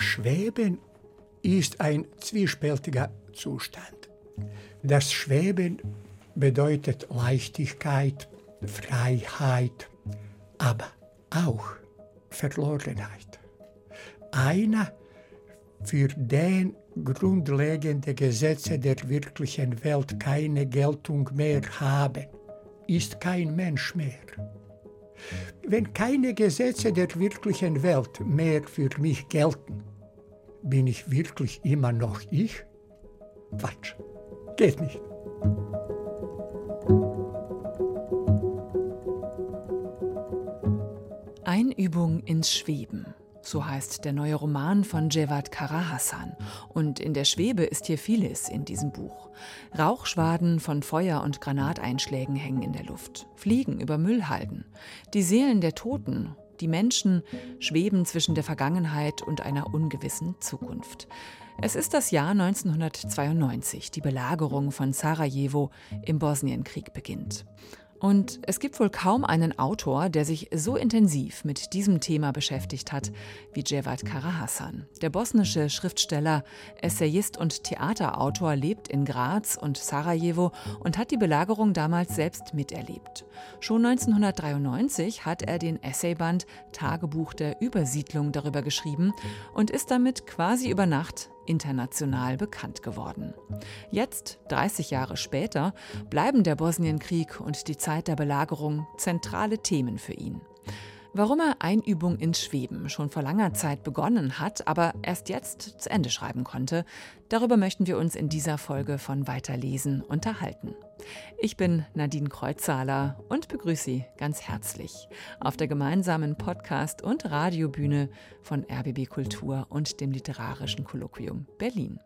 Schweben ist ein zwiespältiger Zustand. Das Schweben bedeutet Leichtigkeit, Freiheit, aber auch Verlorenheit. Einer, für den grundlegende Gesetze der wirklichen Welt keine Geltung mehr haben, ist kein Mensch mehr. Wenn keine Gesetze der wirklichen Welt mehr für mich gelten, bin ich wirklich immer noch ich? Quatsch. Geht nicht. Einübung ins Schweben. So heißt der neue Roman von Jevad Karahassan. Und in der Schwebe ist hier vieles in diesem Buch. Rauchschwaden von Feuer- und Granateinschlägen hängen in der Luft. Fliegen über Müllhalden. Die Seelen der Toten, die Menschen schweben zwischen der Vergangenheit und einer ungewissen Zukunft. Es ist das Jahr 1992. Die Belagerung von Sarajevo im Bosnienkrieg beginnt. Und es gibt wohl kaum einen Autor, der sich so intensiv mit diesem Thema beschäftigt hat wie Cevat Karahassan. Der bosnische Schriftsteller, Essayist und Theaterautor lebt in Graz und Sarajevo und hat die Belagerung damals selbst miterlebt. Schon 1993 hat er den Essayband Tagebuch der Übersiedlung darüber geschrieben und ist damit quasi über Nacht international bekannt geworden. Jetzt, 30 Jahre später, bleiben der Bosnienkrieg und die Zeit der Belagerung zentrale Themen für ihn. Warum er Einübung ins Schweben schon vor langer Zeit begonnen hat, aber erst jetzt zu Ende schreiben konnte, darüber möchten wir uns in dieser Folge von Weiterlesen unterhalten. Ich bin Nadine Kreuzzahler und begrüße Sie ganz herzlich auf der gemeinsamen Podcast- und Radiobühne von RBB Kultur und dem Literarischen Kolloquium Berlin.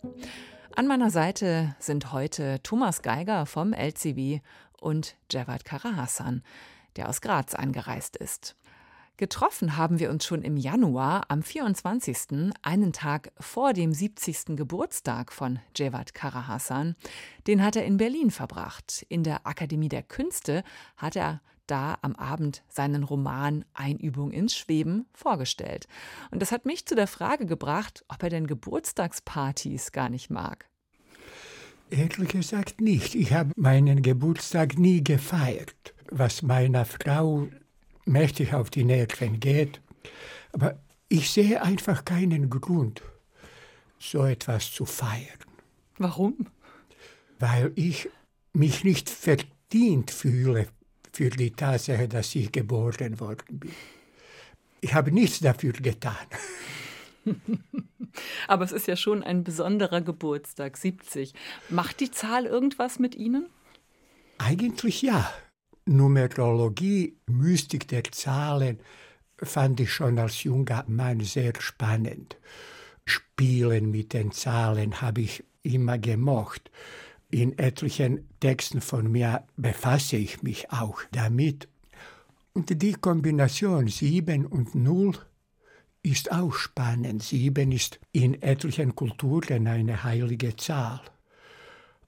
An meiner Seite sind heute Thomas Geiger vom LCB und Javad Karahassan, der aus Graz eingereist ist. Getroffen haben wir uns schon im Januar am 24., einen Tag vor dem 70. Geburtstag von Cevat Karahassan. Den hat er in Berlin verbracht. In der Akademie der Künste hat er da am Abend seinen Roman Einübung ins Schweben vorgestellt. Und das hat mich zu der Frage gebracht, ob er denn Geburtstagspartys gar nicht mag. Ehrlich gesagt nicht. Ich habe meinen Geburtstag nie gefeiert, was meiner Frau mächtig auf die Nerven geht. Aber ich sehe einfach keinen Grund, so etwas zu feiern. Warum? Weil ich mich nicht verdient fühle für die Tatsache, dass ich geboren worden bin. Ich habe nichts dafür getan. Aber es ist ja schon ein besonderer Geburtstag, 70. Macht die Zahl irgendwas mit Ihnen? Eigentlich ja. Numerologie, Mystik der Zahlen fand ich schon als junger Mann sehr spannend. Spielen mit den Zahlen habe ich immer gemocht. In etlichen Texten von mir befasse ich mich auch damit. Und die Kombination 7 und 0 ist auch spannend. 7 ist in etlichen Kulturen eine heilige Zahl.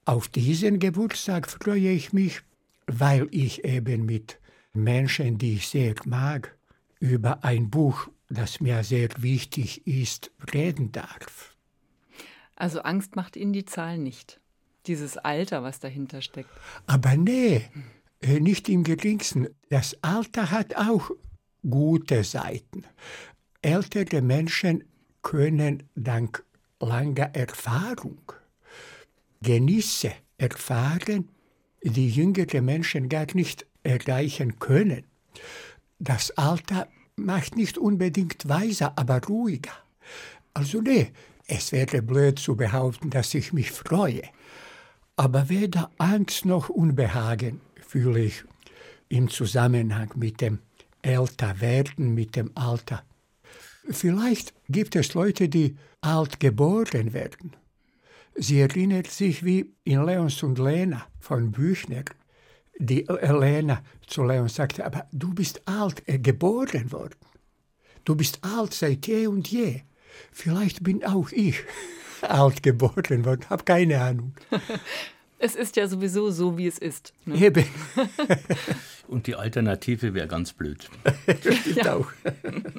Auf diesen Geburtstag freue ich mich weil ich eben mit Menschen, die ich sehr mag, über ein Buch, das mir sehr wichtig ist, reden darf. Also Angst macht Ihnen die Zahl nicht. Dieses Alter, was dahinter steckt. Aber nee, äh, nicht im geringsten. Das Alter hat auch gute Seiten. Ältere Menschen können dank langer Erfahrung Genüsse erfahren, die jüngere Menschen gar nicht erreichen können. Das Alter macht nicht unbedingt weiser, aber ruhiger. Also nee, es wäre blöd zu behaupten, dass ich mich freue. Aber weder Angst noch Unbehagen fühle ich im Zusammenhang mit dem Älterwerden, mit dem Alter. Vielleicht gibt es Leute, die alt geboren werden. Sie erinnert sich wie in Leons und Lena von Büchner. Die Lena zu Leon sagte, aber du bist alt äh, geboren worden. Du bist alt seit je und je. Vielleicht bin auch ich alt geboren worden, habe keine Ahnung. Es ist ja sowieso so, wie es ist. Ne? Eben. Und die Alternative wäre ganz blöd. ja. auch.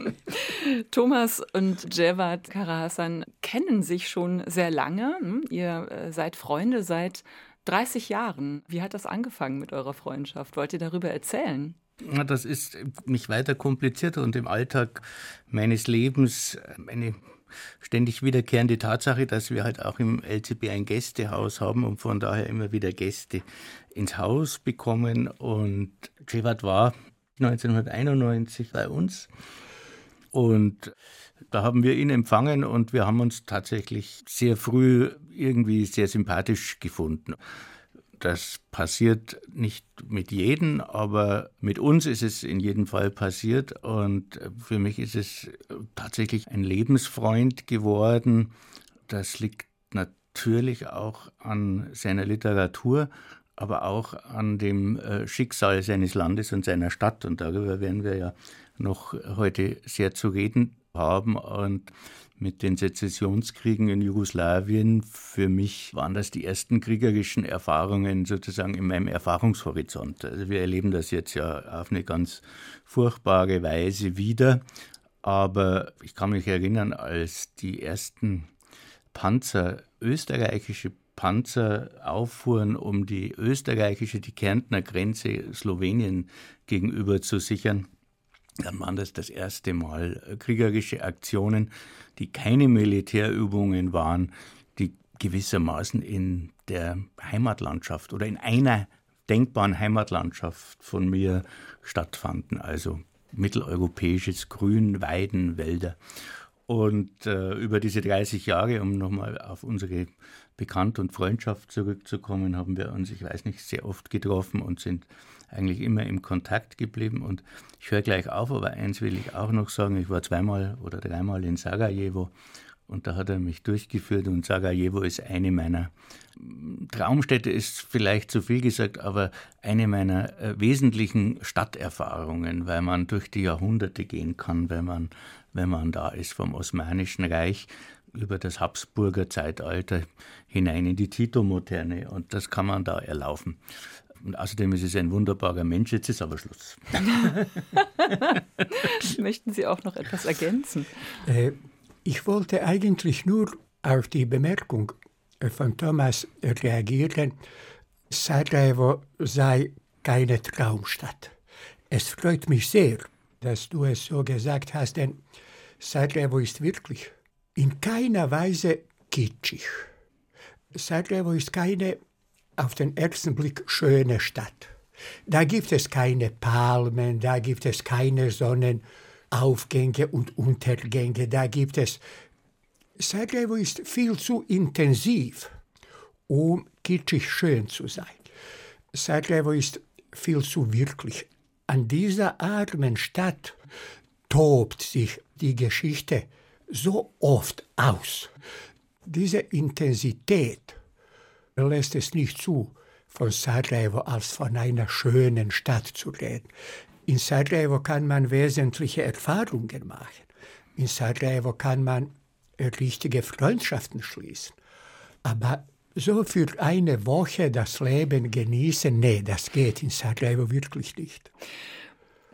Thomas und Jevad Karahasan kennen sich schon sehr lange. Hm? Ihr äh, seid Freunde seit 30 Jahren. Wie hat das angefangen mit eurer Freundschaft? Wollt ihr darüber erzählen? Das ist nicht weiter komplizierter und im Alltag meines Lebens eine ständig wiederkehrende Tatsache, dass wir halt auch im LCB ein Gästehaus haben und von daher immer wieder Gäste ins Haus bekommen. Und Cevat war 1991 bei uns und da haben wir ihn empfangen und wir haben uns tatsächlich sehr früh irgendwie sehr sympathisch gefunden. Das passiert nicht mit jedem, aber mit uns ist es in jedem Fall passiert. Und für mich ist es tatsächlich ein Lebensfreund geworden. Das liegt natürlich auch an seiner Literatur, aber auch an dem äh, Schicksal seines Landes und seiner Stadt. Und darüber werden wir ja noch heute sehr zu reden haben. Und mit den Sezessionskriegen in Jugoslawien, für mich waren das die ersten kriegerischen Erfahrungen sozusagen in meinem Erfahrungshorizont. Also wir erleben das jetzt ja auf eine ganz furchtbare Weise wieder. Aber ich kann mich erinnern, als die ersten Panzer, österreichische Panzer auffuhren, um die österreichische, die Kärntner Grenze Slowenien gegenüber zu sichern, dann waren das das erste Mal äh, kriegerische Aktionen, die keine Militärübungen waren, die gewissermaßen in der Heimatlandschaft oder in einer denkbaren Heimatlandschaft von mir stattfanden. Also mitteleuropäisches Grün, Weiden, Wälder. Und äh, über diese 30 Jahre, um nochmal auf unsere Bekannt und Freundschaft zurückzukommen, haben wir uns, ich weiß nicht, sehr oft getroffen und sind eigentlich immer im Kontakt geblieben. Und ich höre gleich auf, aber eins will ich auch noch sagen. Ich war zweimal oder dreimal in Sarajevo und da hat er mich durchgeführt und Sarajevo ist eine meiner Traumstädte ist vielleicht zu viel gesagt, aber eine meiner äh, wesentlichen Stadterfahrungen, weil man durch die Jahrhunderte gehen kann, wenn man, wenn man da ist, vom Osmanischen Reich über das Habsburger Zeitalter hinein in die Tito-Moderne und das kann man da erlaufen. Und außerdem ist es ein wunderbarer Mensch. Jetzt ist aber Schluss. Möchten Sie auch noch etwas ergänzen? Äh, ich wollte eigentlich nur auf die Bemerkung äh, von Thomas reagieren, Sarajevo sei keine Traumstadt. Es freut mich sehr, dass du es so gesagt hast, denn Sarajevo ist wirklich in keiner Weise kitschig. Sarajevo ist keine auf den ersten Blick schöne Stadt. Da gibt es keine Palmen, da gibt es keine Sonnenaufgänge und Untergänge, da gibt es. Sarajevo ist viel zu intensiv, um kitschig schön zu sein. Sarajevo ist viel zu wirklich. An dieser armen Stadt tobt sich die Geschichte so oft aus. Diese Intensität lässt es nicht zu, von Sarajevo als von einer schönen Stadt zu reden. In Sarajevo kann man wesentliche Erfahrungen machen. In Sarajevo kann man richtige Freundschaften schließen. Aber so für eine Woche das Leben genießen, nee, das geht in Sarajevo wirklich nicht.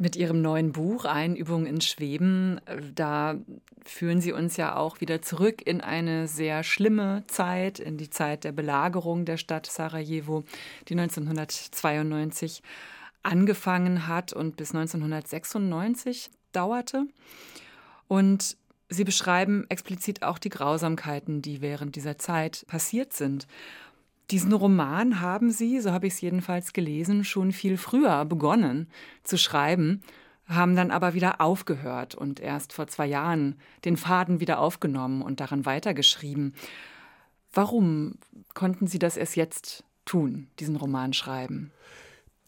Mit Ihrem neuen Buch Einübung in Schweben, äh, da führen Sie uns ja auch wieder zurück in eine sehr schlimme Zeit, in die Zeit der Belagerung der Stadt Sarajevo, die 1992 angefangen hat und bis 1996 dauerte. Und Sie beschreiben explizit auch die Grausamkeiten, die während dieser Zeit passiert sind. Diesen Roman haben Sie, so habe ich es jedenfalls gelesen, schon viel früher begonnen zu schreiben, haben dann aber wieder aufgehört und erst vor zwei Jahren den Faden wieder aufgenommen und daran weitergeschrieben. Warum konnten Sie das erst jetzt tun, diesen Roman schreiben?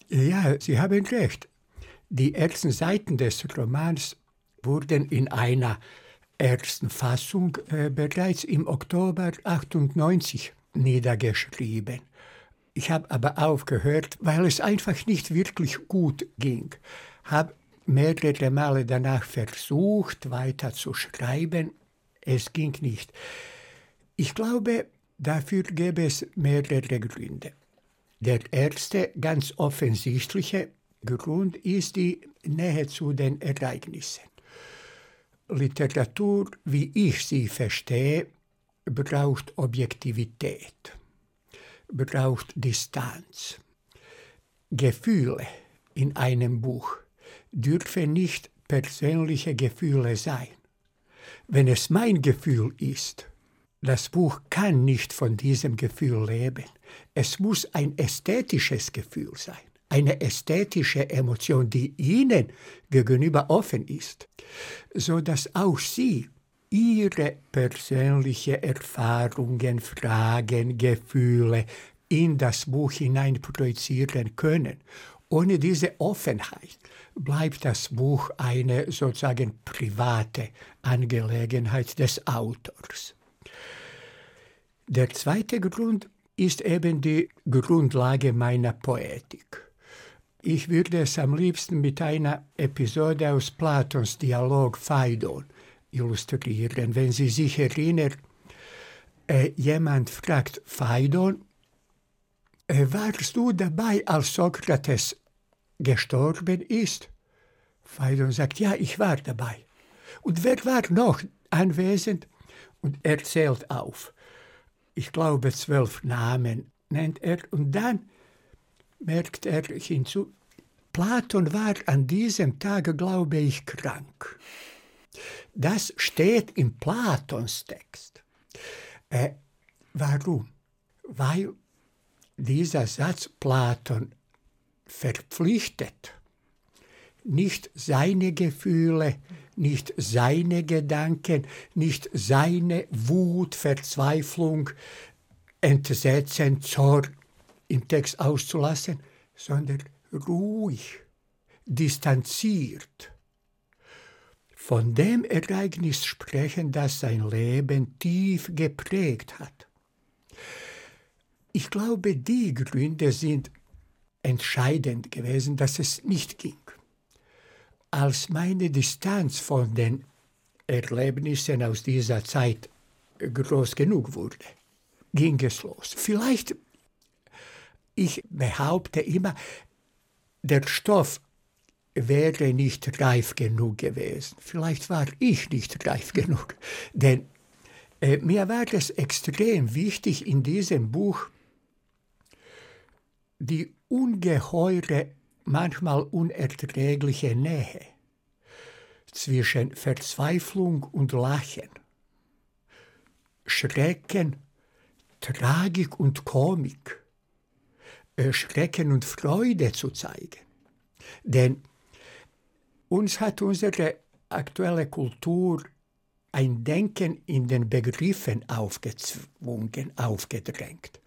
Ja, Sie haben recht. Die ersten Seiten des Romans wurden in einer ersten Fassung äh, bereits im Oktober 98 niedergeschrieben. Ich habe aber aufgehört, weil es einfach nicht wirklich gut ging. Habe mehrere Male danach versucht, weiter zu schreiben. Es ging nicht. Ich glaube, dafür gäbe es mehrere Gründe. Der erste ganz offensichtliche Grund ist die Nähe zu den Ereignissen. Literatur, wie ich sie verstehe, braucht Objektivität, braucht Distanz. Gefühle in einem Buch dürfen nicht persönliche Gefühle sein. Wenn es mein Gefühl ist, das Buch kann nicht von diesem Gefühl leben. Es muss ein ästhetisches Gefühl sein, eine ästhetische Emotion, die Ihnen gegenüber offen ist, so dass auch Sie Ihre persönlichen Erfahrungen, Fragen, Gefühle in das Buch hinein projizieren können. Ohne diese Offenheit bleibt das Buch eine sozusagen private Angelegenheit des Autors. Der zweite Grund ist eben die Grundlage meiner Poetik. Ich würde es am liebsten mit einer Episode aus Platons Dialog Phaidon illustrieren. Wenn Sie sich erinnern, äh, jemand fragt Phaidon, äh, warst du dabei, als Sokrates gestorben ist? Phaidon sagt, ja, ich war dabei. Und wer war noch anwesend? Und er zählt auf ich glaube, zwölf Namen nennt er. Und dann merkt er hinzu, Platon war an diesem Tag, glaube ich, krank. Das steht im Platons Text. Äh, warum? Weil dieser Satz Platon verpflichtet nicht seine Gefühle, nicht seine Gedanken, nicht seine Wut, Verzweiflung, Entsetzen, Zorn im Text auszulassen, sondern ruhig, distanziert von dem Ereignis sprechen, das sein Leben tief geprägt hat. Ich glaube, die Gründe sind entscheidend gewesen, dass es nicht ging als meine Distanz von den Erlebnissen aus dieser Zeit groß genug wurde, ging es los. Vielleicht, ich behaupte immer, der Stoff wäre nicht reif genug gewesen. Vielleicht war ich nicht reif genug, denn äh, mir war es extrem wichtig in diesem Buch, die ungeheure manchmal unerträgliche Nähe zwischen Verzweiflung und Lachen, Schrecken, Tragik und Komik, äh, Schrecken und Freude zu zeigen. Denn uns hat unsere aktuelle Kultur ein Denken in den Begriffen aufgezwungen, aufgedrängt.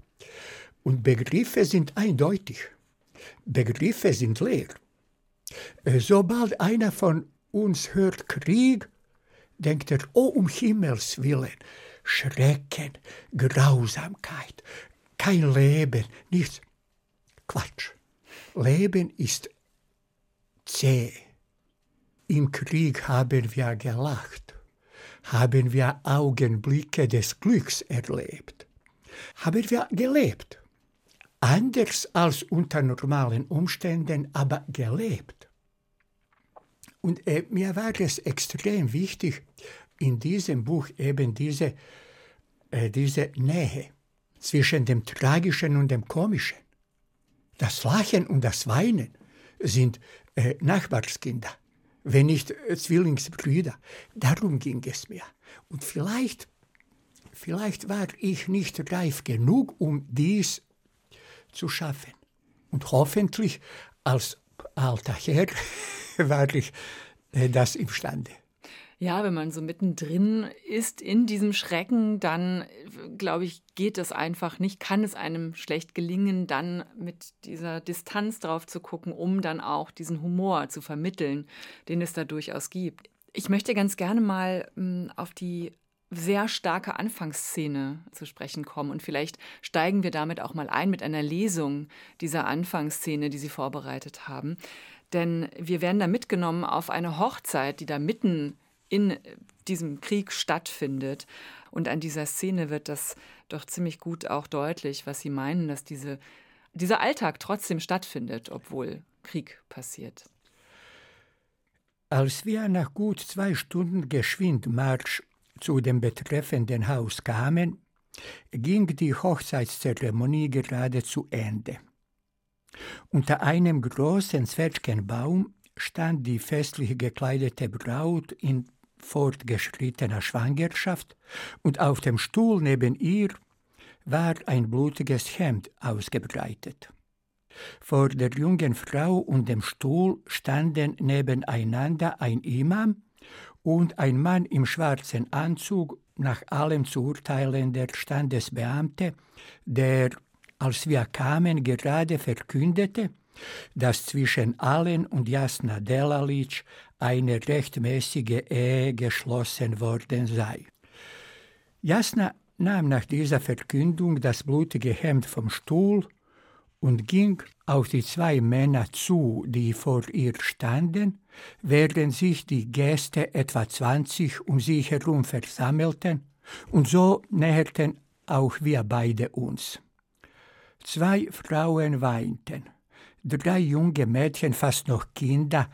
Und Begriffe sind eindeutig. Begriffe sind leer. Äh, sobald einer von uns hört Krieg, denkt er, oh um Himmels willen, Schrecken, Grausamkeit, kein Leben, nichts. Quatsch. Leben ist zäh. Im Krieg haben wir gelacht, haben wir Augenblicke des Glücks erlebt, haben wir gelebt anders als unter normalen Umständen, aber gelebt. Und äh, mir war es extrem wichtig, in diesem Buch eben diese, äh, diese Nähe zwischen dem Tragischen und dem Komischen. Das Lachen und das Weinen sind äh, Nachbarskinder, wenn nicht äh, Zwillingsbrüder. Darum ging es mir. Und vielleicht, vielleicht war ich nicht reif genug, um dies zu schaffen. Und hoffentlich als alter Herr war ich äh, das imstande. Ja, wenn man so mittendrin ist in diesem Schrecken, dann glaube ich, geht es einfach nicht, kann es einem schlecht gelingen, dann mit dieser Distanz drauf zu gucken, um dann auch diesen Humor zu vermitteln, den es da durchaus gibt. Ich möchte ganz gerne mal hm, auf die sehr starke Anfangsszene zu sprechen kommen. Und vielleicht steigen wir damit auch mal ein mit einer Lesung dieser Anfangsszene, die Sie vorbereitet haben. Denn wir werden da mitgenommen auf eine Hochzeit, die da mitten in diesem Krieg stattfindet. Und an dieser Szene wird das doch ziemlich gut auch deutlich, was Sie meinen, dass diese dieser Alltag trotzdem stattfindet, obwohl Krieg passiert. Als wir nach gut zwei Stunden Geschwindmarsch zu dem betreffenden Haus kamen, ging die Hochzeitszeremonie gerade zu Ende. Unter einem großen Zwetschgenbaum stand die festlich gekleidete Braut in fortgeschrittener Schwangerschaft und auf dem Stuhl neben ihr war ein blutiges Hemd ausgebreitet. Vor der jungen Frau und dem Stuhl standen nebeneinander ein Imam und ein Mann im schwarzen Anzug, nach allem zu urteilen der Standesbeamte, der, als wir kamen, gerade verkündete, dass zwischen Allen und Jasna Delalic eine rechtmäßige Ehe geschlossen worden sei. Jasna nahm nach dieser Verkündung das blutige Hemd vom Stuhl und ging auf die zwei Männer zu, die vor ihr standen, während sich die Gäste etwa zwanzig um sie herum versammelten, und so näherten auch wir beide uns. Zwei Frauen weinten. Drei junge Mädchen, fast noch Kinder,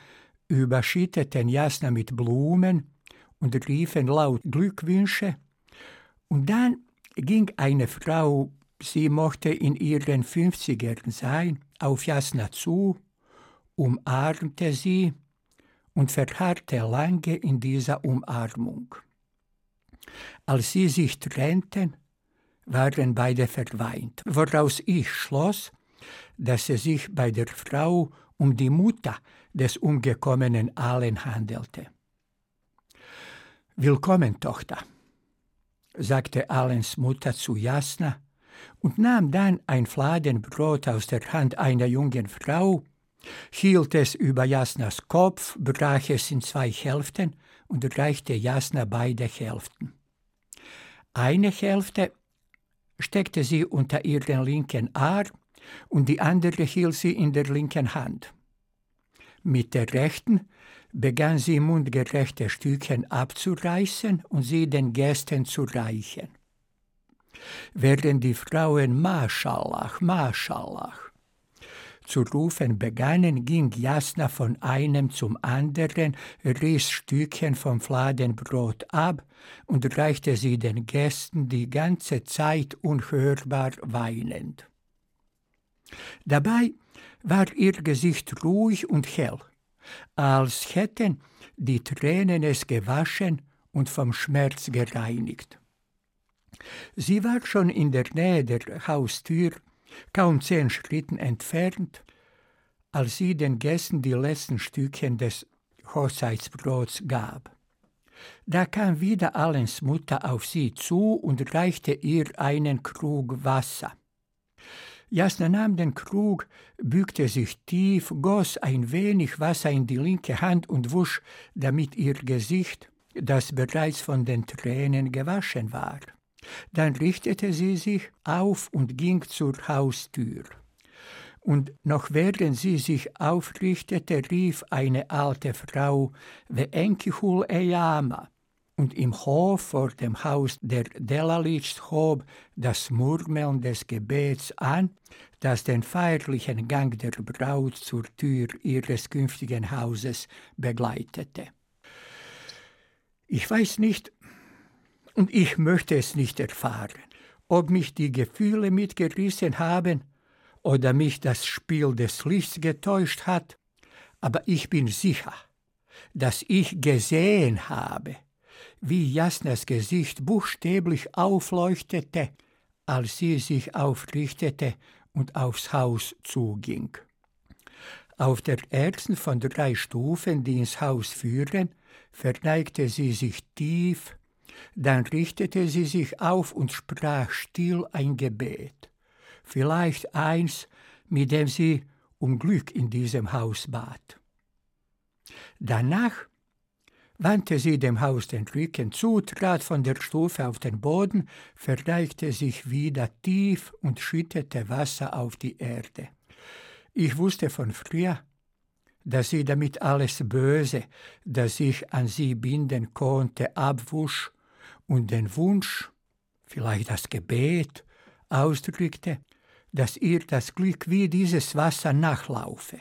überschütteten Jasna mit Blumen und riefen laut Glückwünsche. Und dann ging eine Frau, sie mochte in ihren Fünfzigern sein, auf Jasna zu, umarmte sie und verharrte lange in dieser Umarmung. Als sie sich trennten, waren beide verweint, woraus ich schloss, dass es sich bei der Frau um die Mutter des umgekommenen Allen handelte. Willkommen, Tochter, sagte Allens Mutter zu Jasna und nahm dann ein Fladenbrot aus der Hand einer jungen Frau, hielt es über Jasnas Kopf, brach es in zwei Hälften und reichte Jasna beide Hälften. Eine Hälfte steckte sie unter ihren linken Arm und die andere hielt sie in der linken Hand. Mit der rechten begann sie mundgerechte Stückchen abzureißen und sie den Gästen zu reichen. Während die Frauen Maschallah, Maschallah zu rufen begannen, ging Jasna von einem zum anderen, riss Stückchen vom Fladenbrot ab und reichte sie den Gästen die ganze Zeit unhörbar weinend. Dabei war ihr Gesicht ruhig und hell, als hätten die Tränen es gewaschen und vom Schmerz gereinigt. Sie war schon in der Nähe der Haustür, kaum zehn Schritten entfernt, als sie den Gästen die letzten Stückchen des Hochzeitsbrots gab. Da kam wieder Allens Mutter auf sie zu und reichte ihr einen Krug Wasser. Jasna nahm den Krug, bückte sich tief, goss ein wenig Wasser in die linke Hand und wusch damit ihr Gesicht, das bereits von den Tränen gewaschen war. Dann richtete sie sich auf und ging zur Haustür. Und noch während sie sich aufrichtete, rief eine alte Frau, Ve'enkihul Eyama, und im Hof vor dem Haus der Delalitsch hob das Murmeln des Gebets an, das den feierlichen Gang der Braut zur Tür ihres künftigen Hauses begleitete. Ich weiß nicht, und ich möchte es nicht erfahren, ob mich die Gefühle mitgerissen haben oder mich das Spiel des Lichts getäuscht hat, aber ich bin sicher, dass ich gesehen habe, wie Jasnas Gesicht buchstäblich aufleuchtete, als sie sich aufrichtete und aufs Haus zuging. Auf der ersten von drei Stufen, die ins Haus führen, verneigte sie sich tief, dann richtete sie sich auf und sprach still ein Gebet, vielleicht eins, mit dem sie um Glück in diesem Haus bat. Danach wandte sie dem Haus den Rücken zu, trat von der Stufe auf den Boden, verneigte sich wieder tief und schüttete Wasser auf die Erde. Ich wusste von früher, dass sie damit alles Böse, das sich an sie binden konnte, abwusch und den Wunsch, vielleicht das Gebet, ausdrückte, dass ihr das Glück wie dieses Wasser nachlaufe.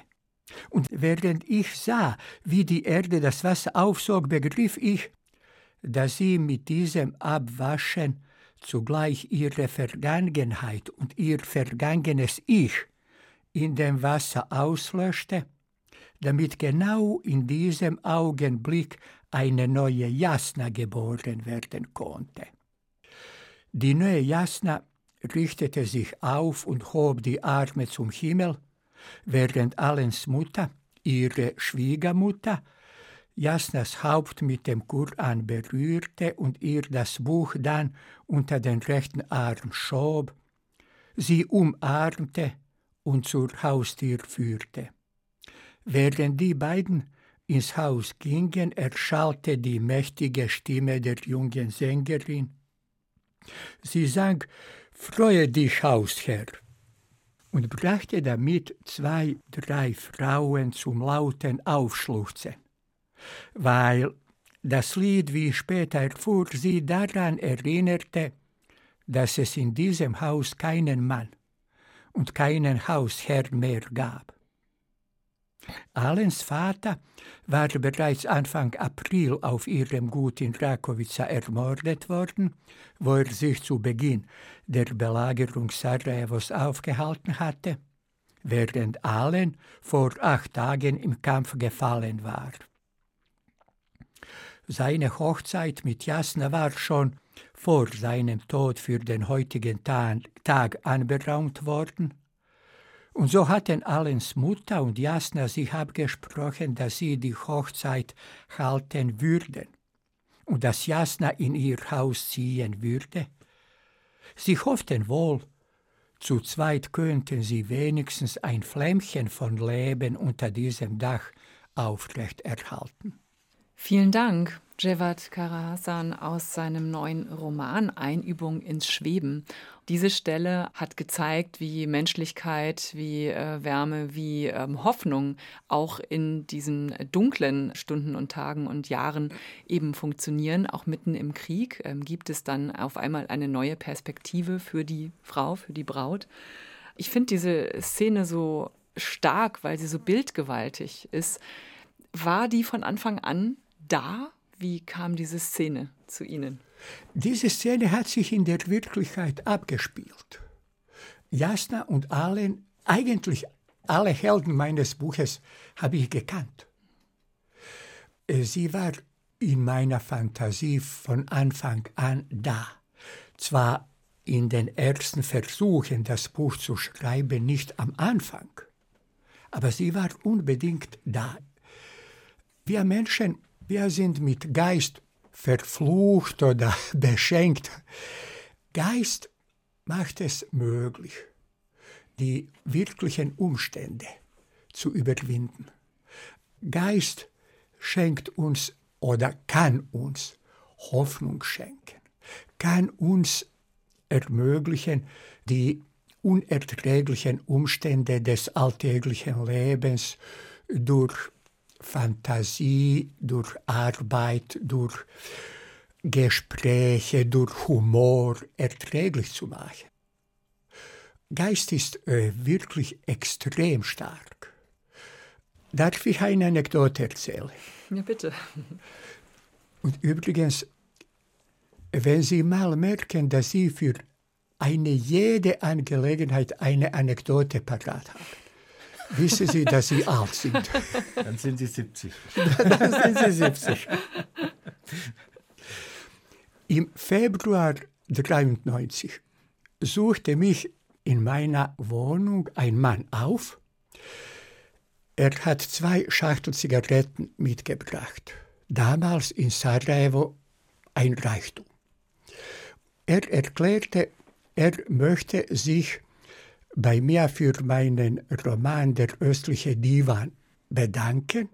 Und während ich sah, wie die Erde das Wasser aufsog, begriff ich, dass sie mit diesem Abwaschen zugleich ihre Vergangenheit und ihr vergangenes Ich in dem Wasser auslöschte, damit genau in diesem Augenblick eine neue Jasna geboren werden konnte. Die neue Jasna richtete sich auf und hob die Arme zum Himmel, während Allens Mutter, ihre Schwiegermutter, Jasnas Haupt mit dem Koran berührte und ihr das Buch dann unter den rechten Arm schob, sie umarmte und zur Haustür führte. Während die beiden ins Haus gingen, erschallte die mächtige Stimme der jungen Sängerin. Sie sang Freue dich, Hausherr, und brachte damit zwei, drei Frauen zum lauten Aufschluchzen, weil das Lied, wie später erfuhr, sie daran erinnerte, dass es in diesem Haus keinen Mann und keinen Hausherr mehr gab. Alens Vater war bereits Anfang April auf ihrem Gut in Rakovica ermordet worden, wo er sich zu Beginn der Belagerung Sarajevos aufgehalten hatte, während Alen vor acht Tagen im Kampf gefallen war. Seine Hochzeit mit Jasna war schon vor seinem Tod für den heutigen Tag anberaumt worden, und so hatten Allens Mutter und Jasna sich abgesprochen, dass sie die Hochzeit halten würden und dass Jasna in ihr Haus ziehen würde. Sie hofften wohl, zu zweit könnten sie wenigstens ein Flämmchen von Leben unter diesem Dach aufrecht erhalten. Vielen Dank, Jevat Karahasan aus seinem neuen Roman Einübung ins Schweben. Diese Stelle hat gezeigt, wie Menschlichkeit, wie äh, Wärme, wie ähm, Hoffnung auch in diesen dunklen Stunden und Tagen und Jahren eben funktionieren. Auch mitten im Krieg ähm, gibt es dann auf einmal eine neue Perspektive für die Frau, für die Braut. Ich finde diese Szene so stark, weil sie so bildgewaltig ist. War die von Anfang an da? Wie kam diese Szene zu Ihnen? Diese Szene hat sich in der Wirklichkeit abgespielt. Jasna und Allen, eigentlich alle Helden meines Buches, habe ich gekannt. Äh, sie war in meiner Fantasie von Anfang an da. Zwar in den ersten Versuchen, das Buch zu schreiben, nicht am Anfang, aber sie war unbedingt da. Wir Menschen wir sind mit Geist verflucht oder beschenkt. Geist macht es möglich, die wirklichen Umstände zu überwinden. Geist schenkt uns oder kann uns Hoffnung schenken, kann uns ermöglichen, die unerträglichen Umstände des alltäglichen Lebens durch Fantasie, durch Arbeit, durch Gespräche, durch Humor erträglich zu machen. Geist ist äh, wirklich extrem stark. Darf ich eine Anekdote erzählen? Ja, bitte. Und übrigens, wenn Sie mal merken, dass Sie für eine jede Angelegenheit eine Anekdote parat haben, wissen Sie, dass Sie alt sind. Dann sind Sie 70. Dann sind Sie 70. Im Februar 1993 suchte mich in meiner Wohnung ein Mann auf. Er hat zwei Schachtel Zigaretten mitgebracht. Damals in Sarajevo ein Reichtum. Er erklärte, er möchte sich bei mir für meinen Roman Der östliche Divan bedanken,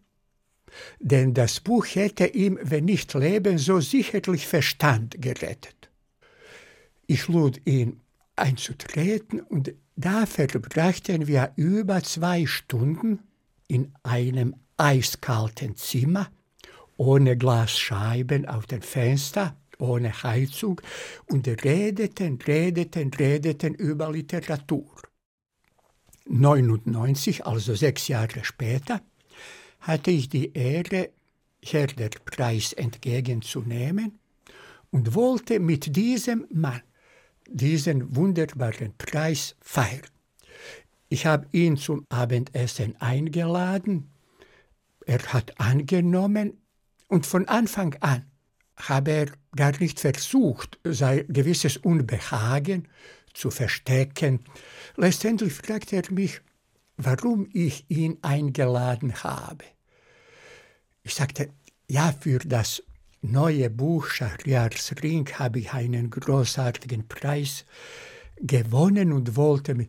denn das Buch hätte ihm, wenn nicht Leben, so sicherlich Verstand gerettet. Ich lud ihn einzutreten und da verbrachten wir über zwei Stunden in einem eiskalten Zimmer, ohne Glasscheiben auf den Fenstern, ohne Heizung und redeten, redeten, redeten über Literatur. 1999, also sechs Jahre später, hatte ich die Ehre, Herder Preis entgegenzunehmen und wollte mit diesem Mann diesen wunderbaren Preis feiern. Ich habe ihn zum Abendessen eingeladen, er hat angenommen und von Anfang an habe er gar nicht versucht, sein gewisses Unbehagen zu verstecken. Letztendlich fragte er mich, warum ich ihn eingeladen habe. Ich sagte, ja, für das neue Buch Schachriars Ring habe ich einen großartigen Preis gewonnen und wollte mich.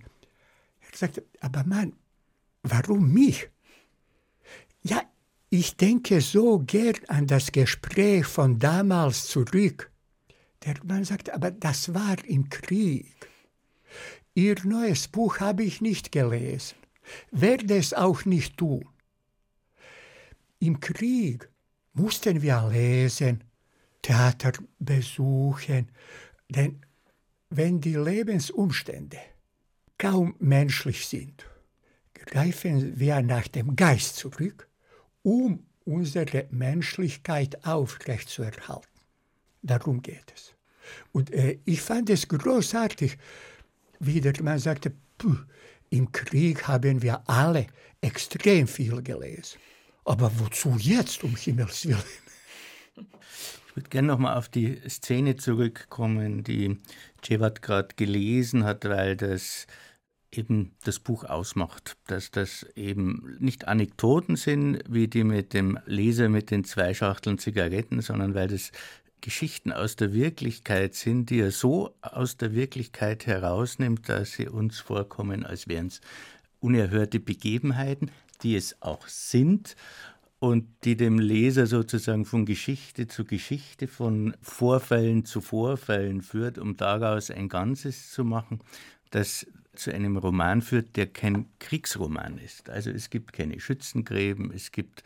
Er sagte, aber Mann, warum mich? Ja, ich denke so gern an das Gespräch von damals zurück. Der Mann sagt, aber das war im Krieg. Ihr neues Buch habe ich nicht gelesen, werde es auch nicht tun. Im Krieg mussten wir lesen, Theater besuchen, denn wenn die Lebensumstände kaum menschlich sind, greifen wir nach dem Geist zurück um unsere Menschlichkeit aufrechtzuerhalten. Darum geht es. Und äh, ich fand es großartig, wie der Mann sagte, puh, im Krieg haben wir alle extrem viel gelesen. Aber wozu jetzt, um Himmels Willen? Ich würde gerne nochmal auf die Szene zurückkommen, die Cevat gerade gelesen hat, weil das eben das Buch ausmacht, dass das eben nicht Anekdoten sind, wie die mit dem Leser mit den zwei Schachteln Zigaretten, sondern weil das Geschichten aus der Wirklichkeit sind, die er so aus der Wirklichkeit herausnimmt, dass sie uns vorkommen, als wären es unerhörte Begebenheiten, die es auch sind und die dem Leser sozusagen von Geschichte zu Geschichte, von Vorfällen zu Vorfällen führt, um daraus ein Ganzes zu machen, das zu einem Roman führt, der kein Kriegsroman ist. Also es gibt keine Schützengräben, es gibt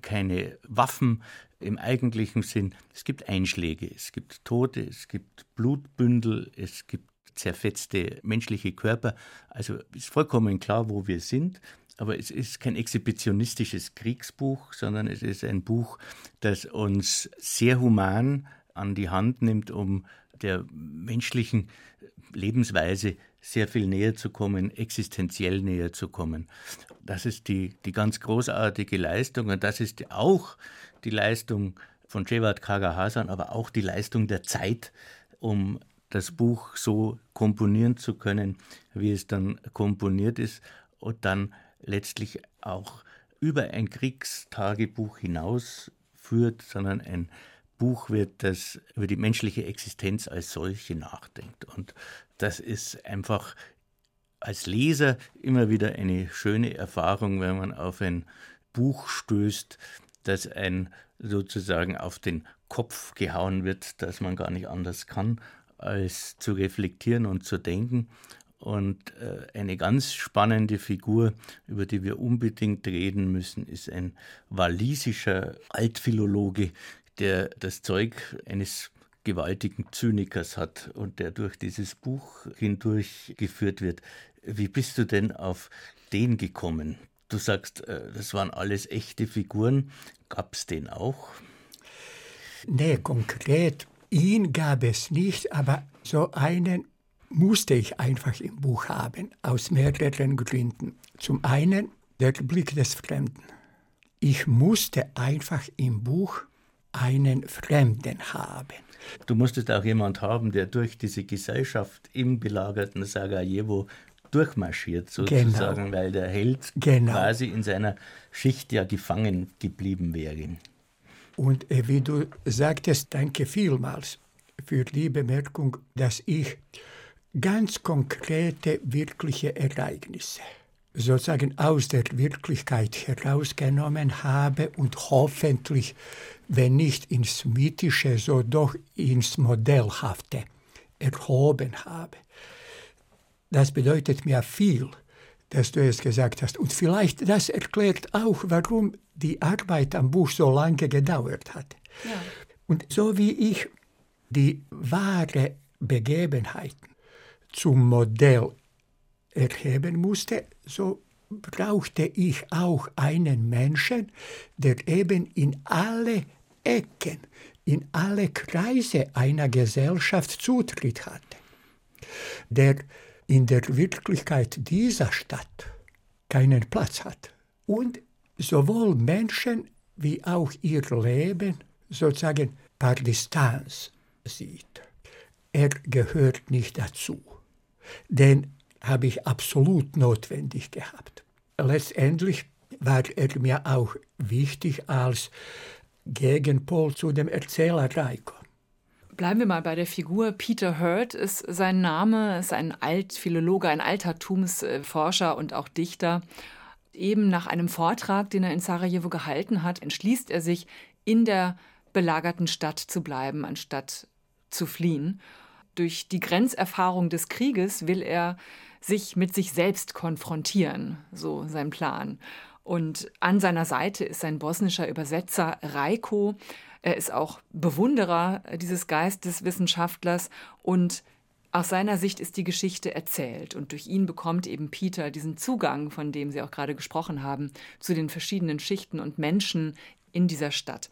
keine Waffen im eigentlichen Sinn. Es gibt Einschläge, es gibt Tote, es gibt Blutbündel, es gibt zerfetzte menschliche Körper. Also ist vollkommen klar, wo wir sind. Aber es ist kein exhibitionistisches Kriegsbuch, sondern es ist ein Buch, das uns sehr human an die Hand nimmt, um der menschlichen Lebensweise sehr viel näher zu kommen, existenziell näher zu kommen. Das ist die, die ganz großartige Leistung und das ist auch die Leistung von Cevat Kaga Hasan, aber auch die Leistung der Zeit, um das Buch so komponieren zu können, wie es dann komponiert ist und dann letztlich auch über ein Kriegstagebuch hinaus führt, sondern ein Buch wird, das über die menschliche Existenz als solche nachdenkt. Und das ist einfach als Leser immer wieder eine schöne Erfahrung, wenn man auf ein Buch stößt, das ein sozusagen auf den Kopf gehauen wird, dass man gar nicht anders kann, als zu reflektieren und zu denken. Und äh, eine ganz spannende Figur, über die wir unbedingt reden müssen, ist ein walisischer Altphilologe, der das Zeug eines gewaltigen Zynikers hat und der durch dieses Buch hindurchgeführt wird. Wie bist du denn auf den gekommen? Du sagst, äh, das waren alles echte Figuren. Gab es den auch? Nee, konkret ihn gab es nicht, aber so einen musste ich einfach im Buch haben, aus mehreren Gründen. Zum einen der Blick des Fremden. Ich musste einfach im Buch einen Fremden haben. Du musstest auch jemand haben, der durch diese Gesellschaft im belagerten Sarajevo durchmarschiert, sozusagen, genau. weil der Held genau. quasi in seiner Schicht ja gefangen geblieben wäre. Und äh, wie du sagtest, danke vielmals für die Bemerkung, dass ich ganz konkrete, wirkliche Ereignisse sozusagen aus der Wirklichkeit herausgenommen habe und hoffentlich, wenn nicht ins Mythische, so doch ins Modellhafte erhoben habe. Das bedeutet mir viel, dass du es gesagt hast. Und vielleicht das erklärt auch, warum die Arbeit am Buch so lange gedauert hat. Ja. Und so wie ich die wahre Begebenheiten zum Modell erheben musste, so brauchte ich auch einen Menschen, der eben in alle Ecken, in alle Kreise einer Gesellschaft Zutritt hatte, der in der Wirklichkeit dieser Stadt keinen Platz hat und sowohl Menschen wie auch ihr Leben sozusagen par Distanz sieht. Er gehört nicht dazu. Den habe ich absolut notwendig gehabt. Letztendlich war er mir auch wichtig als Gegenpol zu dem Erzähler Reiko. Bleiben wir mal bei der Figur. Peter Hurt ist sein Name, ist ein Altphilologe, ein Altertumsforscher und auch Dichter. Eben nach einem Vortrag, den er in Sarajevo gehalten hat, entschließt er sich, in der belagerten Stadt zu bleiben, anstatt zu fliehen. Durch die Grenzerfahrung des Krieges will er sich mit sich selbst konfrontieren, so sein Plan. Und an seiner Seite ist sein bosnischer Übersetzer Reiko. Er ist auch Bewunderer dieses Geisteswissenschaftlers und aus seiner Sicht ist die Geschichte erzählt und durch ihn bekommt eben Peter diesen Zugang, von dem Sie auch gerade gesprochen haben, zu den verschiedenen Schichten und Menschen in dieser Stadt.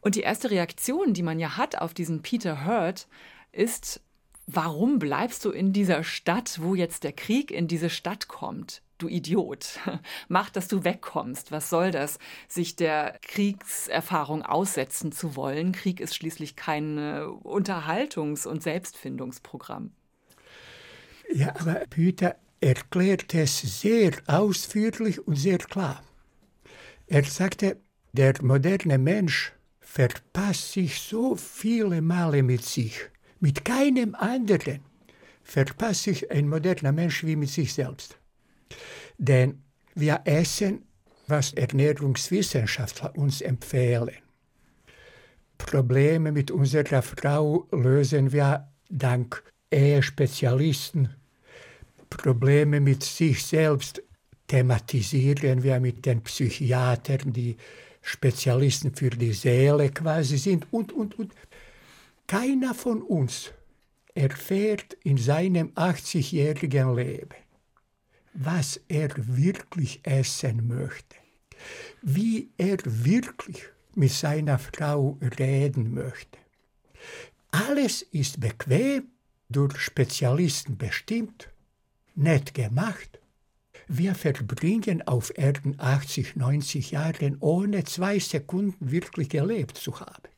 Und die erste Reaktion, die man ja hat auf diesen Peter Hurt, ist, warum bleibst du in dieser Stadt, wo jetzt der Krieg in diese Stadt kommt? Du Idiot. Mach, dass du wegkommst. Was soll das, sich der Kriegserfahrung aussetzen zu wollen? Krieg ist schließlich kein Unterhaltungs- und Selbstfindungsprogramm. Ja, aber Peter erklärt es sehr ausführlich und sehr klar. Er sagte, der moderne Mensch verpasst sich so viele Male mit sich. Mit keinem anderen verpasst sich ein moderner Mensch wie mit sich selbst. Denn wir essen, was Ernährungswissenschaftler uns empfehlen. Probleme mit unserer Frau lösen wir dank Ehespezialisten. Probleme mit sich selbst thematisieren wir mit den Psychiatern, die Spezialisten für die Seele quasi sind und, und, und. Keiner von uns erfährt in seinem 80-jährigen Leben, was er wirklich essen möchte, wie er wirklich mit seiner Frau reden möchte. Alles ist bequem, durch Spezialisten bestimmt, nett gemacht wir verbringen auf Erden 80, 90 Jahre, ohne zwei Sekunden wirklich gelebt zu haben.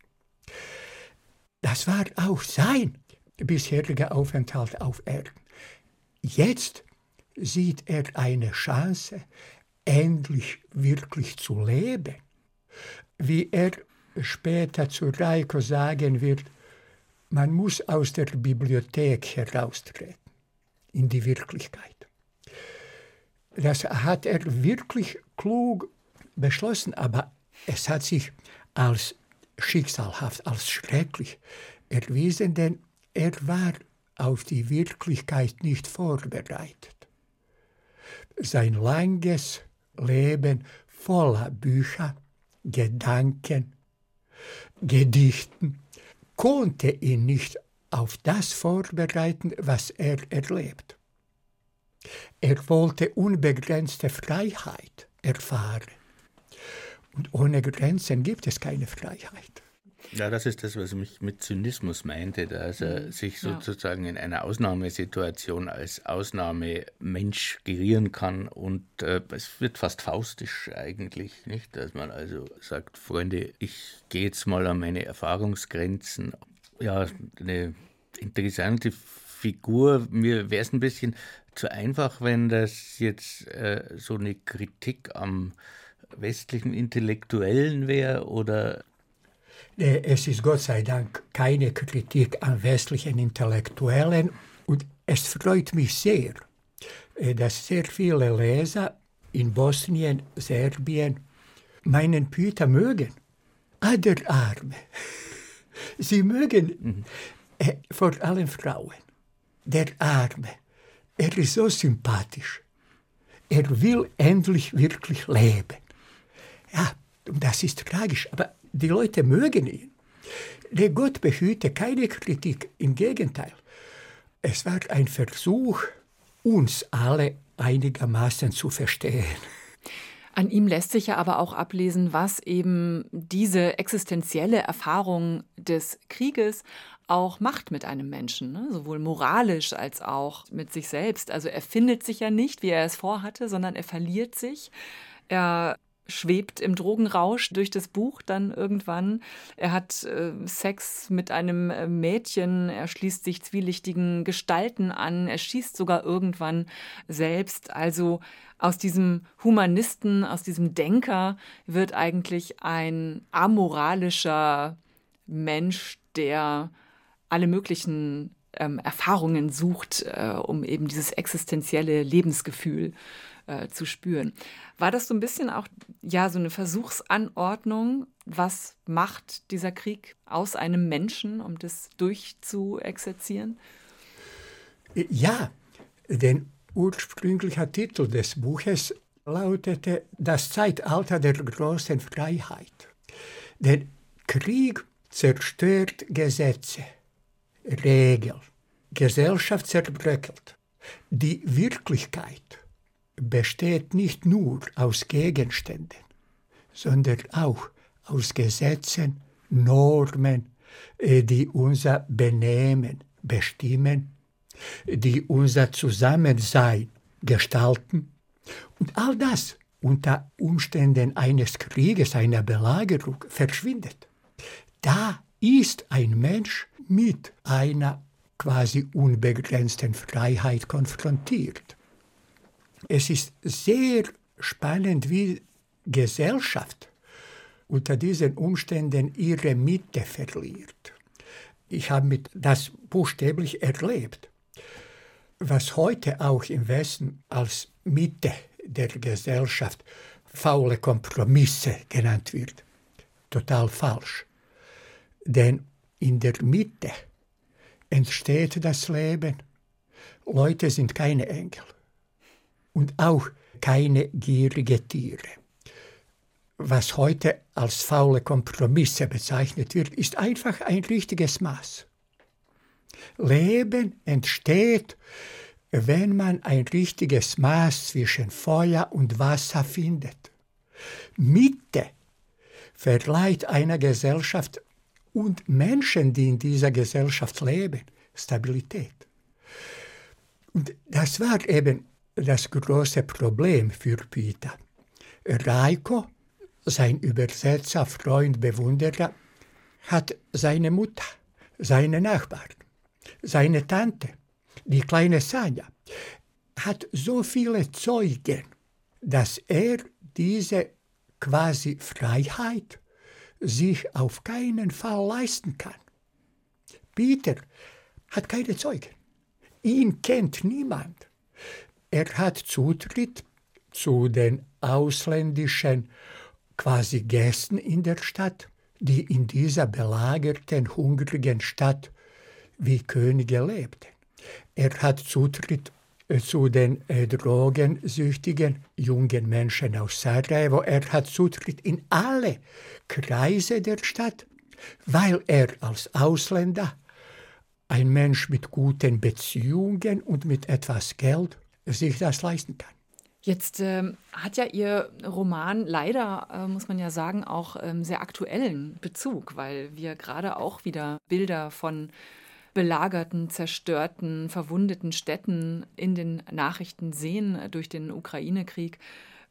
Das war auch sein bisheriger Aufenthalt auf Erden. Jetzt sieht er eine Chance, endlich wirklich zu leben. Wie er später zu Reiko sagen wird, man muss aus der Bibliothek heraustreten in die Wirklichkeit. Das hat er wirklich klug beschlossen, aber es hat sich als schicksalhaft, als schrecklich erwiesen, denn er war auf die Wirklichkeit nicht vorbereitet. Sein langes Leben voller Bücher, Gedanken, Gedichten konnte ihn nicht auf das vorbereiten, was er erlebt. Er wollte unbegrenzte Freiheit erfahren. Und ohne Grenzen gibt es keine Freiheit. Ja, das ist das, was ich mit Zynismus meinte, dass er mhm. sich sozusagen in einer Ausnahmesituation als Ausnahmemensch gerieren kann und äh, es wird fast faustisch eigentlich, nicht? Dass man also sagt, Freunde, ich gehe jetzt mal an meine Erfahrungsgrenzen. Ja, eine interessante Figur. Mir wäre es ein bisschen zu einfach, wenn das jetzt äh, so eine Kritik am westlichen Intellektuellen wäre oder es ist Gott sei Dank keine Kritik an westlichen Intellektuellen und es freut mich sehr, äh, dass sehr viele Leser in Bosnien, Serbien meinen Peter mögen. Ah, der Arme. Sie mögen mhm. äh, vor allem Frauen. Der Arme. Er ist so sympathisch. Er will endlich wirklich leben. Ja, das ist tragisch, aber die Leute mögen ihn. Der Gott behüte keine Kritik, im Gegenteil. Es war ein Versuch, uns alle einigermaßen zu verstehen. An ihm lässt sich ja aber auch ablesen, was eben diese existenzielle Erfahrung des Krieges auch macht mit einem Menschen, ne? sowohl moralisch als auch mit sich selbst. Also er findet sich ja nicht, wie er es vorhatte, sondern er verliert sich. Er schwebt im Drogenrausch durch das Buch dann irgendwann. Er hat äh, Sex mit einem äh, Mädchen, er schließt sich zwielichtigen Gestalten an, er schießt sogar irgendwann selbst. Also aus diesem Humanisten, aus diesem Denker wird eigentlich ein amoralischer Mensch, der alle möglichen ähm, Erfahrungen sucht, äh, um eben dieses existenzielle Lebensgefühl äh, zu spüren. War das so ein bisschen auch ja so eine Versuchsanordnung? Was macht dieser Krieg aus einem Menschen, um das durchzuexerzieren? Ja, denn ursprünglicher Titel des Buches lautete Das Zeitalter der großen Freiheit. Der Krieg zerstört Gesetze. Regel. Gesellschaft zerbröckelt. Die Wirklichkeit besteht nicht nur aus Gegenständen, sondern auch aus Gesetzen, Normen, äh, die unser Benehmen bestimmen, die unser Zusammensein gestalten. Und all das unter Umständen eines Krieges, einer Belagerung verschwindet. Da ist ein Mensch mit einer quasi unbegrenzten Freiheit konfrontiert. Es ist sehr spannend, wie Gesellschaft unter diesen Umständen ihre Mitte verliert. Ich habe das buchstäblich erlebt. Was heute auch im Westen als Mitte der Gesellschaft faule Kompromisse genannt wird, total falsch. Denn in der Mitte entsteht das Leben. Leute sind keine Engel und auch keine gierigen Tiere. Was heute als faule Kompromisse bezeichnet wird, ist einfach ein richtiges Maß. Leben entsteht, wenn man ein richtiges Maß zwischen Feuer und Wasser findet. Mitte verleiht einer Gesellschaft und Menschen, die in dieser Gesellschaft leben, Stabilität. Und das war eben das große Problem für Peter. Reiko, sein Übersetzer, Freund, Bewunderer, hat seine Mutter, seine Nachbarn, seine Tante, die kleine Sanja, hat so viele Zeugen, dass er diese quasi Freiheit sich auf keinen Fall leisten kann. Peter hat keine Zeugen. Ihn kennt niemand. Er hat Zutritt zu den ausländischen quasi Gästen in der Stadt, die in dieser belagerten, hungrigen Stadt wie Könige lebten. Er hat Zutritt äh, zu den äh, drogensüchtigen jungen Menschen aus Sarajevo. Er hat Zutritt in alle Kreise der Stadt, weil er als Ausländer, ein Mensch mit guten Beziehungen und mit etwas Geld, sich das leisten kann. Jetzt äh, hat ja Ihr Roman leider, äh, muss man ja sagen, auch ähm, sehr aktuellen Bezug, weil wir gerade auch wieder Bilder von belagerten, zerstörten, verwundeten Städten in den Nachrichten sehen durch den Ukraine-Krieg.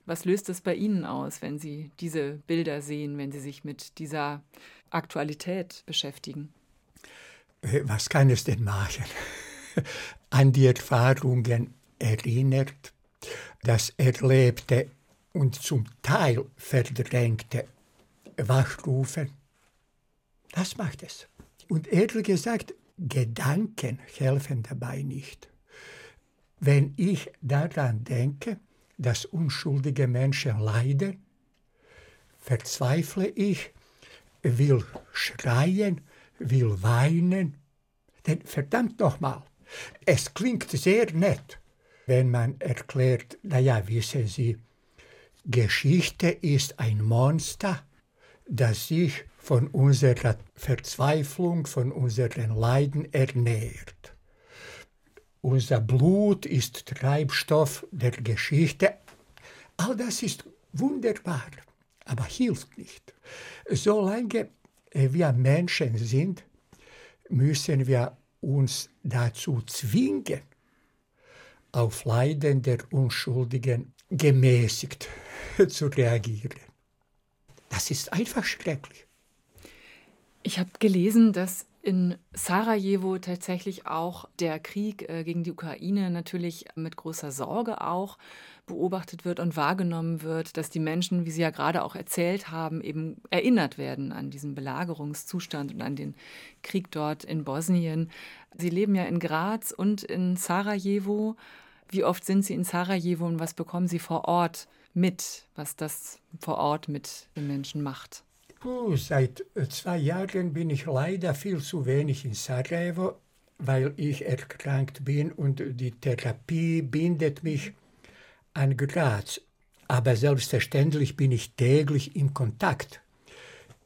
Was löst es bei Ihnen aus, wenn Sie diese Bilder sehen, wenn Sie sich mit dieser Aktualität beschäftigen? Äh, was kann es denn machen? An die Erfahrungen erinnert, das Erlebte und zum Teil verdrängte Wachrufen. Das macht es. Und ehrlich gesagt, Gedanken helfen dabei nicht. Wenn ich daran denke, dass unschuldige Menschen leiden, verzweifle ich, will schreien, will weinen. Denn verdammt nochmal, es klingt sehr nett, wenn man erklärt, naja, wissen Sie, Geschichte ist ein Monster, das sich von unserer Verzweiflung, von unseren Leiden ernährt. unser Blut ist Treibstoff der Geschichte. All das ist wunderbar, aber hilft nicht. Solange wir Menschen sind, müssen wir uns dazu zwingen, auf Leiden der Unschuldigen gemäßigt zu reagieren. Das ist einfach schrecklich. Ich habe gelesen, dass in Sarajevo tatsächlich auch der Krieg äh, gegen die Ukraine natürlich mit großer Sorge auch beobachtet wird und wahrgenommen wird, dass die Menschen, wie Sie ja gerade auch erzählt haben, eben erinnert werden an diesen Belagerungszustand und an den Krieg dort in Bosnien. Sie leben ja in Graz und in Sarajevo. Wie oft sind Sie in Sarajevo und was bekommen Sie vor Ort mit, was das vor Ort mit den Menschen macht? Puh, seit äh, zwei Jahren bin ich leider viel zu wenig in Sarajevo, weil ich erkrankt bin und die Therapie bindet mich an Graz. Aber selbstverständlich bin ich täglich in Kontakt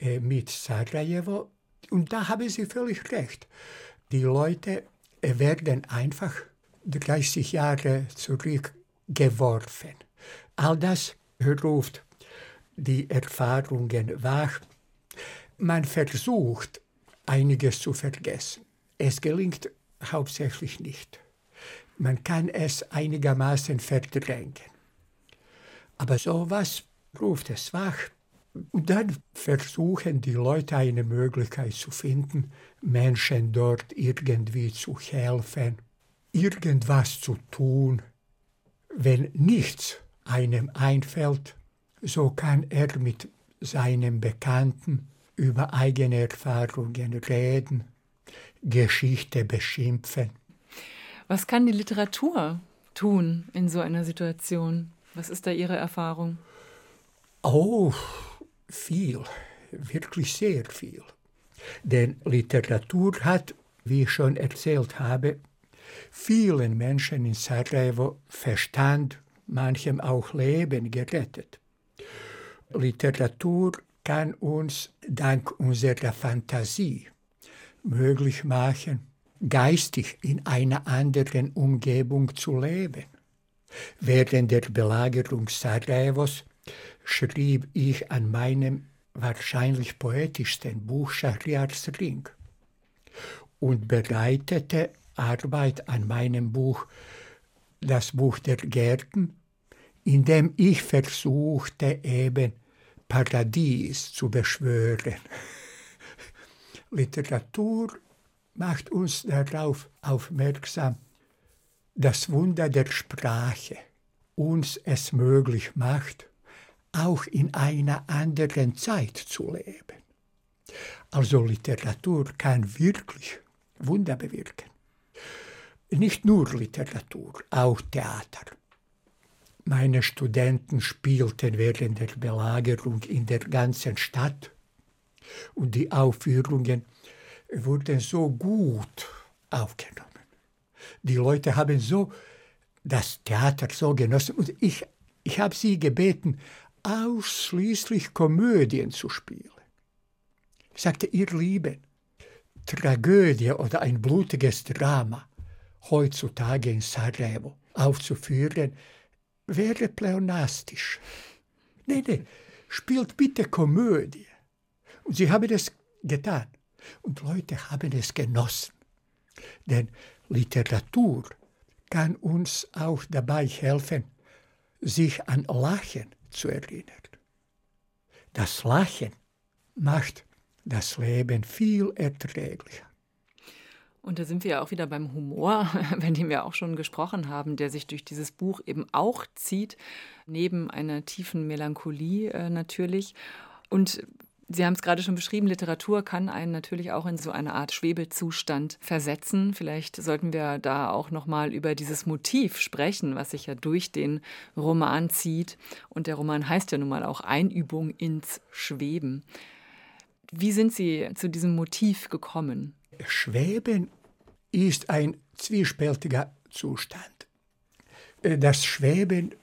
äh, mit Sarajevo und da haben Sie völlig recht. Die Leute äh, werden einfach 30 Jahre zurückgeworfen. All das ruft die Erfahrungen wach. Man versucht, einiges zu vergessen. Es gelingt hauptsächlich nicht. Man kann es einigermaßen verdrängen. Aber sowas ruft es wach. Und dann versuchen die Leute eine Möglichkeit zu finden, Menschen dort irgendwie zu helfen, irgendwas zu tun. Wenn nichts einem einfällt, so kann er mit seinem Bekannten über eigene Erfahrungen reden, Geschichte beschimpfen. Was kann die Literatur tun in so einer Situation? Was ist da Ihre Erfahrung? Oh, viel, wirklich sehr viel. Denn Literatur hat, wie ich schon erzählt habe, vielen Menschen in Sarajevo Verstand, manchem auch Leben gerettet. Literatur kann uns dank unserer Fantasie möglich machen, geistig in einer anderen Umgebung zu leben. Während der Belagerung Sarajevos schrieb ich an meinem wahrscheinlich poetischsten Buch Schahriars Ring und bereitete Arbeit an meinem Buch Das Buch der Gärten, in dem ich versuchte eben Paradies zu beschwören. Literatur macht uns darauf aufmerksam, das Wunder der Sprache uns es möglich macht, auch in einer anderen Zeit zu leben. Also Literatur kann wirklich Wunder bewirken. Nicht nur Literatur, auch Theater. Meine Studenten spielten während der Belagerung in der ganzen Stadt und die Aufführungen wurden so gut aufgenommen. Die Leute haben so das Theater so genossen und ich, ich habe sie gebeten, ausschließlich Komödien zu spielen. Ich sagte, ihr Lieben, Tragödie oder ein blutiges Drama heutzutage in Sarajevo aufzuführen, wäre pleonastisch. Nee, nee, spielt bitte Komödie. Und sie haben es getan. Und Leute haben es genossen. Denn Literatur kann uns auch dabei helfen, sich an Lachen zu erinnern. Das Lachen macht das Leben viel erträglicher. Und da sind wir ja auch wieder beim Humor, über den wir auch schon gesprochen haben, der sich durch dieses Buch eben auch zieht, neben einer tiefen Melancholie äh, natürlich. Und Sie haben es gerade schon beschrieben, Literatur kann einen natürlich auch in so eine Art Schwebezustand versetzen. Vielleicht sollten wir da auch noch mal über dieses Motiv sprechen, was sich ja durch den Roman zieht. Und der Roman heißt ja nun mal auch Einübung ins Schweben. Wie sind Sie zu diesem Motiv gekommen? Schweben ist ein zwiespältiger Zustand. Das Schweben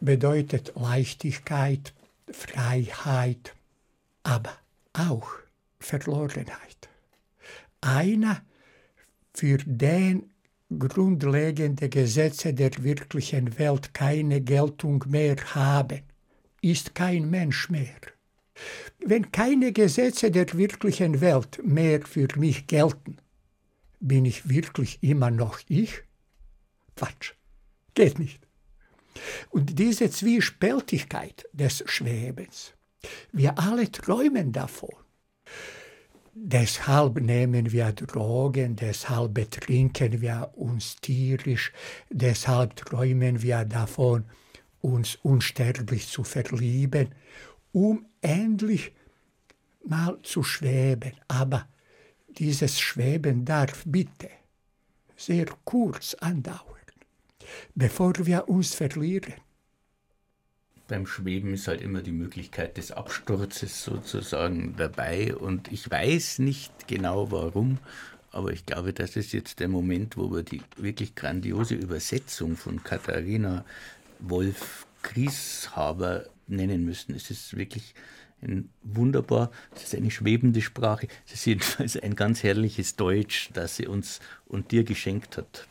bedeutet Leichtigkeit, Freiheit, aber auch Verlorenheit. Einer, für den grundlegende Gesetze der wirklichen Welt keine Geltung mehr haben, ist kein Mensch mehr. Wenn keine Gesetze der wirklichen Welt mehr für mich gelten, bin ich wirklich immer noch ich? Quatsch. Geht nicht. Und diese Zwiespältigkeit des Schwebens, wir alle träumen davon. Deshalb nehmen wir Drogen, deshalb betrinken wir uns tierisch, deshalb träumen wir davon, uns unsterblich zu verlieben, um endlich mal zu schweben. Aber dieses Schweben darf bitte sehr kurz andauern, bevor wir uns verlieren. Beim Schweben ist halt immer die Möglichkeit des Absturzes sozusagen dabei und ich weiß nicht genau warum, aber ich glaube, das ist jetzt der Moment, wo wir die wirklich grandiose Übersetzung von Katharina Wolf Grieshaber nennen müssen. Es ist wirklich ein wunderbar, es ist eine schwebende Sprache. Es ist jedenfalls ein ganz herrliches Deutsch, das sie uns und dir geschenkt hat.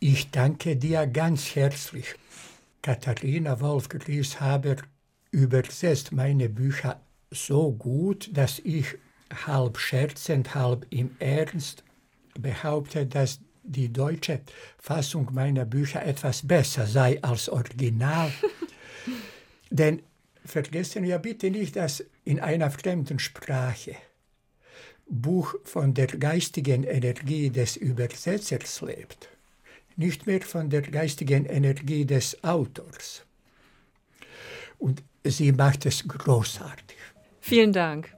Ich danke dir ganz herzlich. Katharina Wolf-Grieshaber übersetzt meine Bücher so gut, dass ich halb scherzend, halb im Ernst behaupte, dass die deutsche Fassung meiner Bücher etwas besser sei als Original. Denn vergessen wir bitte nicht, dass in einer fremden Sprache Buch von der geistigen Energie des Übersetzers lebt, nicht mehr von der geistigen Energie des Autors. Und sie macht es großartig. Vielen Dank.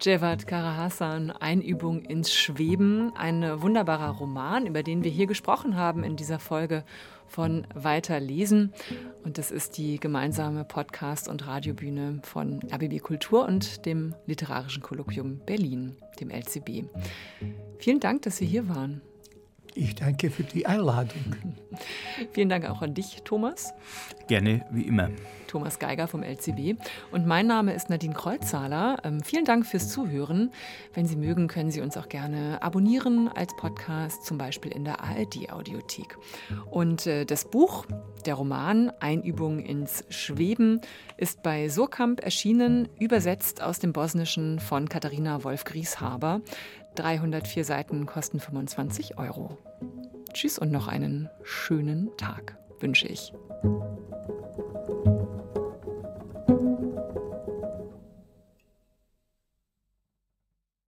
Jevad Karahassan, Einübung ins Schweben, ein wunderbarer Roman, über den wir hier gesprochen haben in dieser Folge von Weiterlesen. Und das ist die gemeinsame Podcast- und Radiobühne von RBB Kultur und dem Literarischen Kolloquium Berlin, dem LCB. Vielen Dank, dass Sie hier waren. Ich danke für die Einladung. Vielen Dank auch an dich, Thomas. Gerne, wie immer. Thomas Geiger vom LCB. Und mein Name ist Nadine Kreuzzahler. Ähm, vielen Dank fürs Zuhören. Wenn Sie mögen, können Sie uns auch gerne abonnieren als Podcast, zum Beispiel in der ARD-Audiothek. Und äh, das Buch, der Roman Einübung ins Schweben, ist bei Surkamp erschienen, übersetzt aus dem Bosnischen von Katharina Wolf-Grieshaber. 304 Seiten kosten 25 Euro. Tschüss und noch einen schönen Tag wünsche ich.